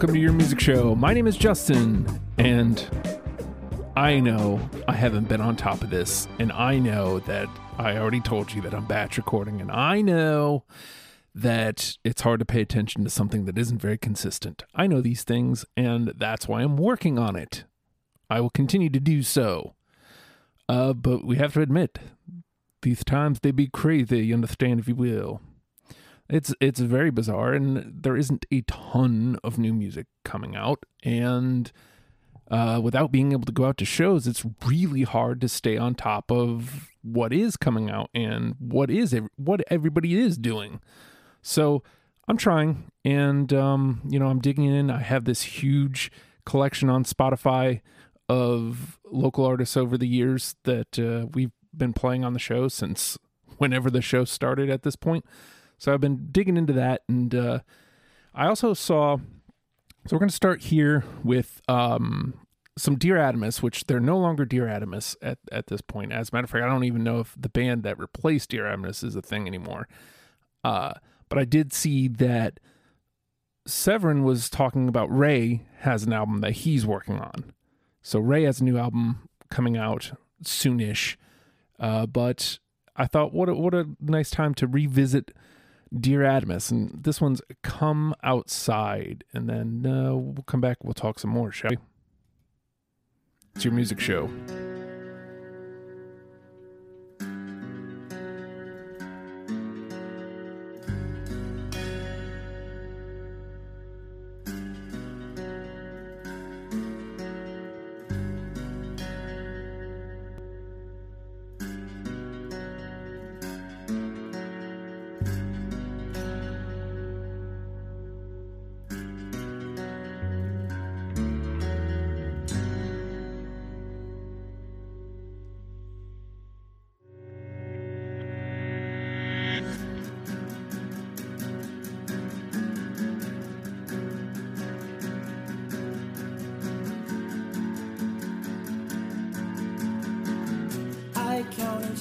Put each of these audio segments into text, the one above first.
welcome to your music show. My name is Justin, and I know I haven't been on top of this, and I know that I already told you that I'm batch recording, and I know that it's hard to pay attention to something that isn't very consistent. I know these things, and that's why I'm working on it. I will continue to do so. Uh, but we have to admit, these times they be crazy, you understand if you will. It's it's very bizarre, and there isn't a ton of new music coming out, and uh, without being able to go out to shows, it's really hard to stay on top of what is coming out and what is what everybody is doing. So I'm trying, and um, you know, I'm digging in. I have this huge collection on Spotify of local artists over the years that uh, we've been playing on the show since whenever the show started at this point. So I've been digging into that, and uh, I also saw. So we're going to start here with um, some Dear Adamus, which they're no longer Dear Adamus at at this point. As a matter of fact, I don't even know if the band that replaced Dear Adamus is a thing anymore. Uh, but I did see that Severin was talking about Ray has an album that he's working on. So Ray has a new album coming out soonish. Uh, but I thought, what a, what a nice time to revisit Dear Adamus, and this one's Come Outside, and then uh, we'll come back. We'll talk some more, shall we? It's your music show.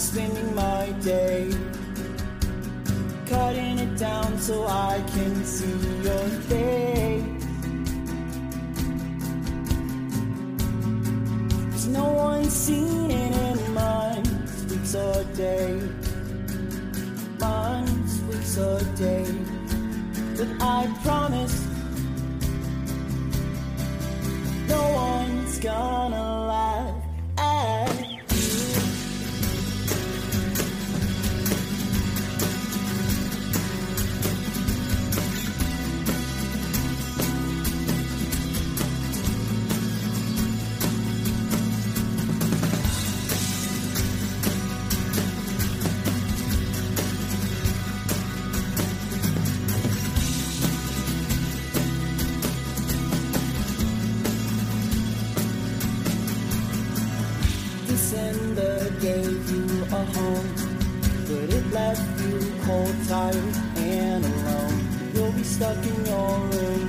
spending my day cutting it down so I can see your face. Cause no one's seen it in months, weeks or days. Months, weeks or days. But I promise no one's gonna stuck in your room.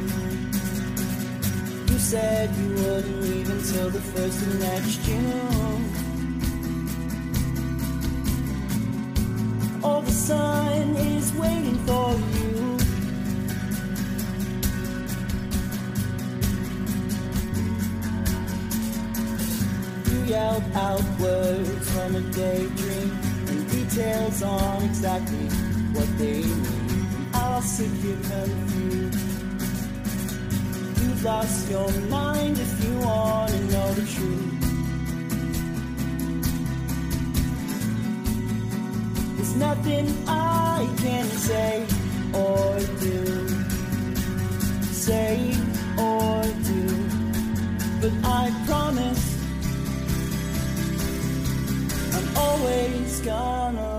You said you wouldn't leave until the first of next June. All the sun is waiting for you. You yelled out words from a daydream and details on exactly what they need. lost if you're confused. You've lost your mind if you want to know the truth. There's nothing I can say or do. Say or do. But I promise I'm always gonna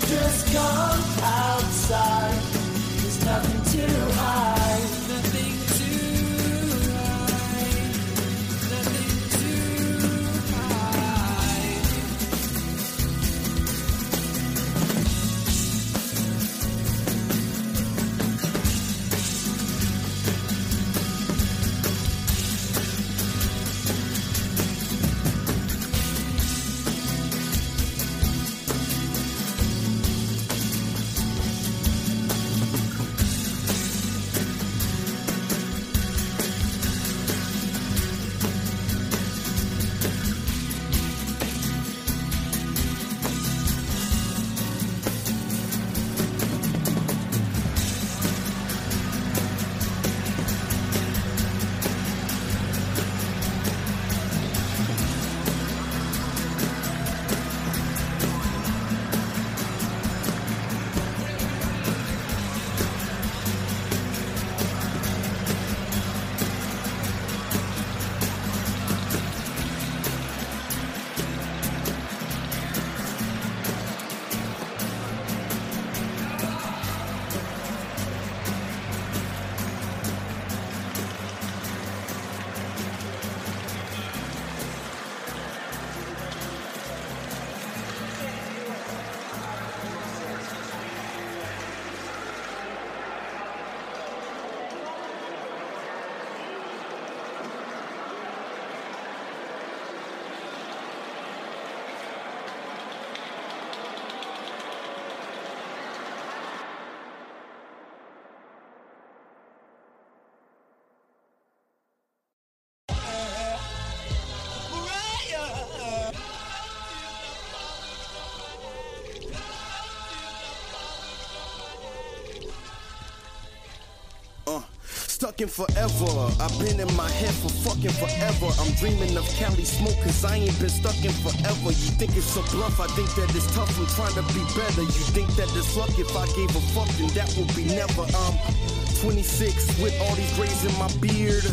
just come outside? There's nothing to hide. Stuck in forever. I've been in my head for fucking forever. I'm dreaming of Cali smoke cause I ain't been stuck in forever. You think it's a bluff, I think that it's tough. I'm trying to be better. You think that it's luck if I gave a fuck, then that would be never. I'm 26 with all these grays in my beard.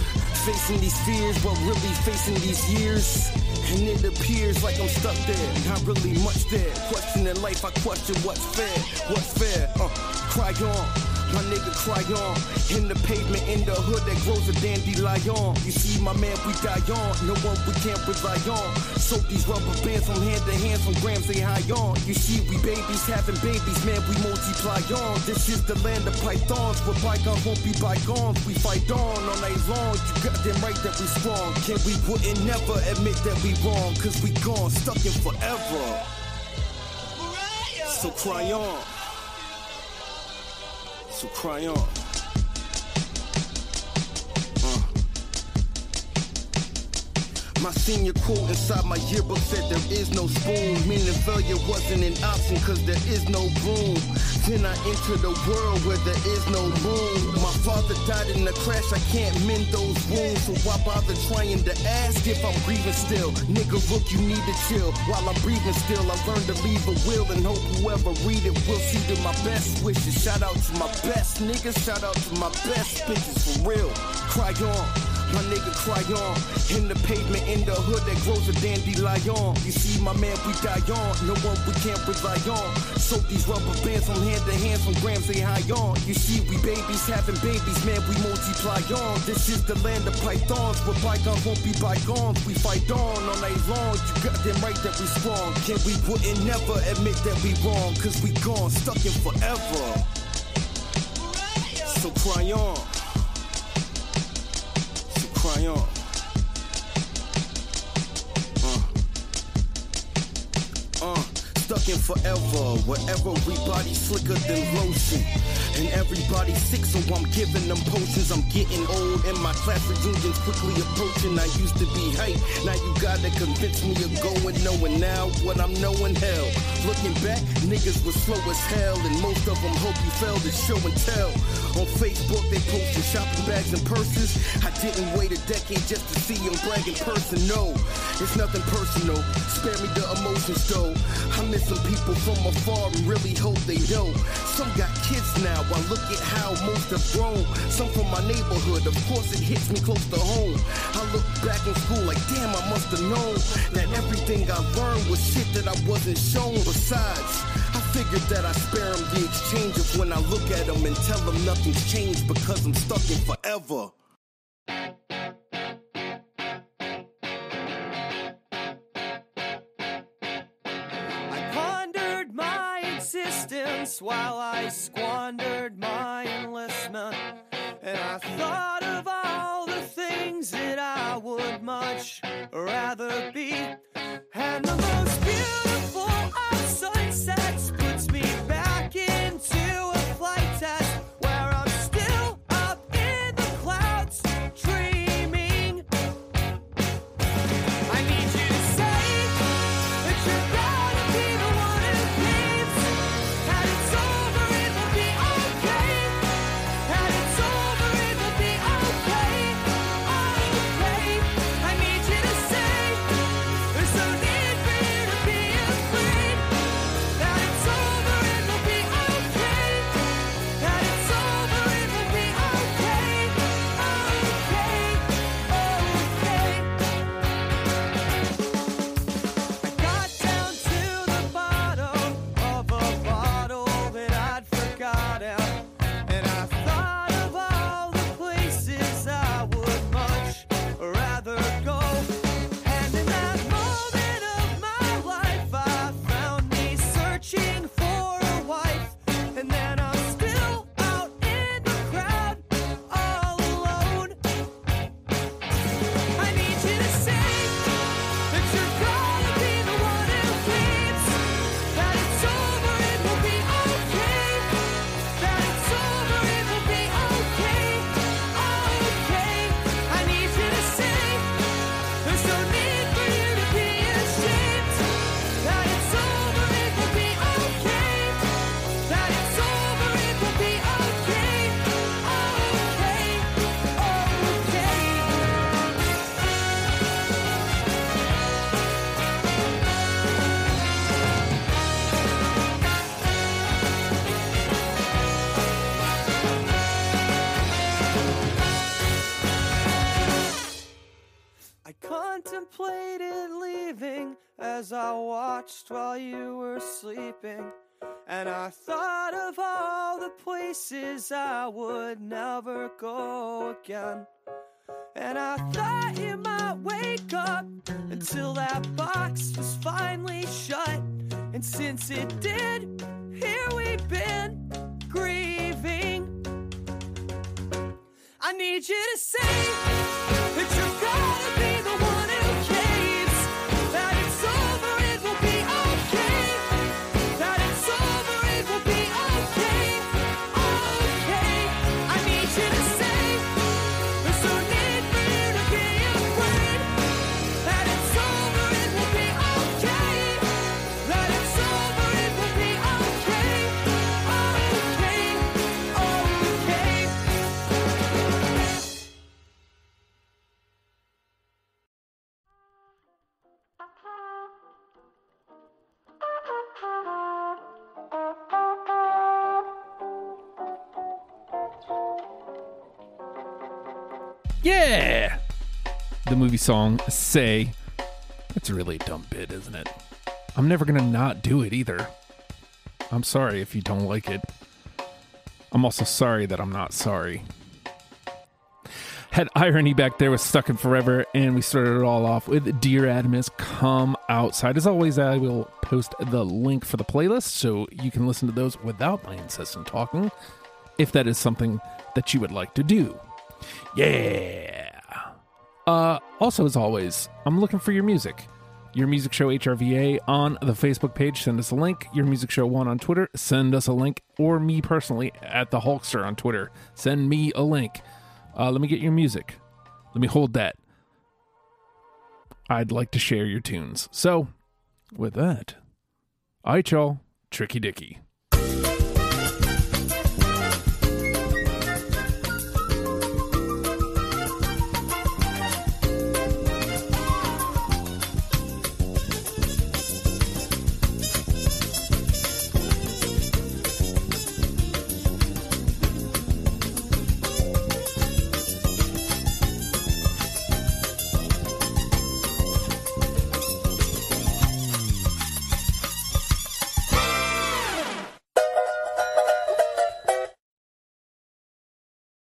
Facing these fears, but really facing these years. And it appears like I'm stuck there, not really much there. Questioning life, I question what's fair, what's fair. Uh, cry on. My nigga cry on in the pavement in the hood that grows a dandelion. You see, my man, we die on. No one we can't rely on. So these rubber bands from hand to hand, from grams they high on. You see, we babies having babies, man, we multiply on. This is the land of pythons, where bygones won't be bygones. We fight on all night long. You got them right that we strong. Can we wouldn't never admit that we wrong? Cause we gone, stuck in forever. So cry on. So cry on. My senior quote inside my yearbook said there is no spoon, meaning failure wasn't an option cause there is no room. Then I enter the world where there is no moon. My father died in a crash, I can't mend those wounds. So why bother trying to ask if I'm grieving still? Nigga, look, you need to chill. While I'm breathing still, I learned to leave a will and hope whoever read it will see to my best wishes. Shout out to my best niggas, shout out to my best bitches for real. Cry on. My nigga cry on in the pavement in the hood that grows a dandelion. You see, my man, we die on. No one we can't rely on. So these rubber bands from hand to hand, from grams they high on. You see, we babies having babies, man, we multiply on. This is the land of pythons, where bygones won't be bygones. We fight on all night long. You got them right that we strong. Can we wouldn't never admit that we wrong? Cause we gone, stuck in forever. So So cry on. On. Uh, stuck in forever, wherever we body slicker than lotion. And everybody sick, so I'm giving them potions. I'm getting old, and my class reunions quickly approaching. I used to be hype, now you gotta convince me of going knowing now what I'm knowing. Hell, looking back, niggas was slow as hell, and most of them hope you failed at show and tell. On Facebook, they posted shopping bags and purses. I didn't wait a decade just to see them brag in person. No, it's nothing personal. Spare me the emotions though. I miss some people from afar and really hope they know. Some got kids now. I look at how most have grown. Some from my neighborhood. Of course, it hits me close to home. I look back in school like, damn, I must have known that everything I learned was shit that I wasn't shown. Besides, I figured that I spare them the exchange of when I look at them and tell them nothing's changed because I'm stuck in forever. I pondered my existence while I squandered my enlistment. And I thought of all the things that I would much watched while you were sleeping. And I thought of all the places I would never go again. And I thought you might wake up until that box was finally shut. And since it did, here we've been grieving. I need you to say that you're gonna be Yeah! The movie song Say. That's a really dumb bit, isn't it? I'm never gonna not do it either. I'm sorry if you don't like it. I'm also sorry that I'm not sorry. Had Eyerone back there with Stuck in Forever, and we started it all off with Dear Adamus Come Outside. As always, I will post the link for the playlist so you can listen to those without my incessant talking, if that is something that you would like to do. Yeah. Uh, also, as always, I'm looking for your music. Your Music Show HRVA on the Facebook page. Send us a link. Your Music Show 1 on Twitter. Send us a link. Or me personally at the Hulkster on Twitter. Send me a link. Uh, let me get your music. Let me hold that. I'd like to share your tunes. So, with that, I y'all, Tricky Dicky.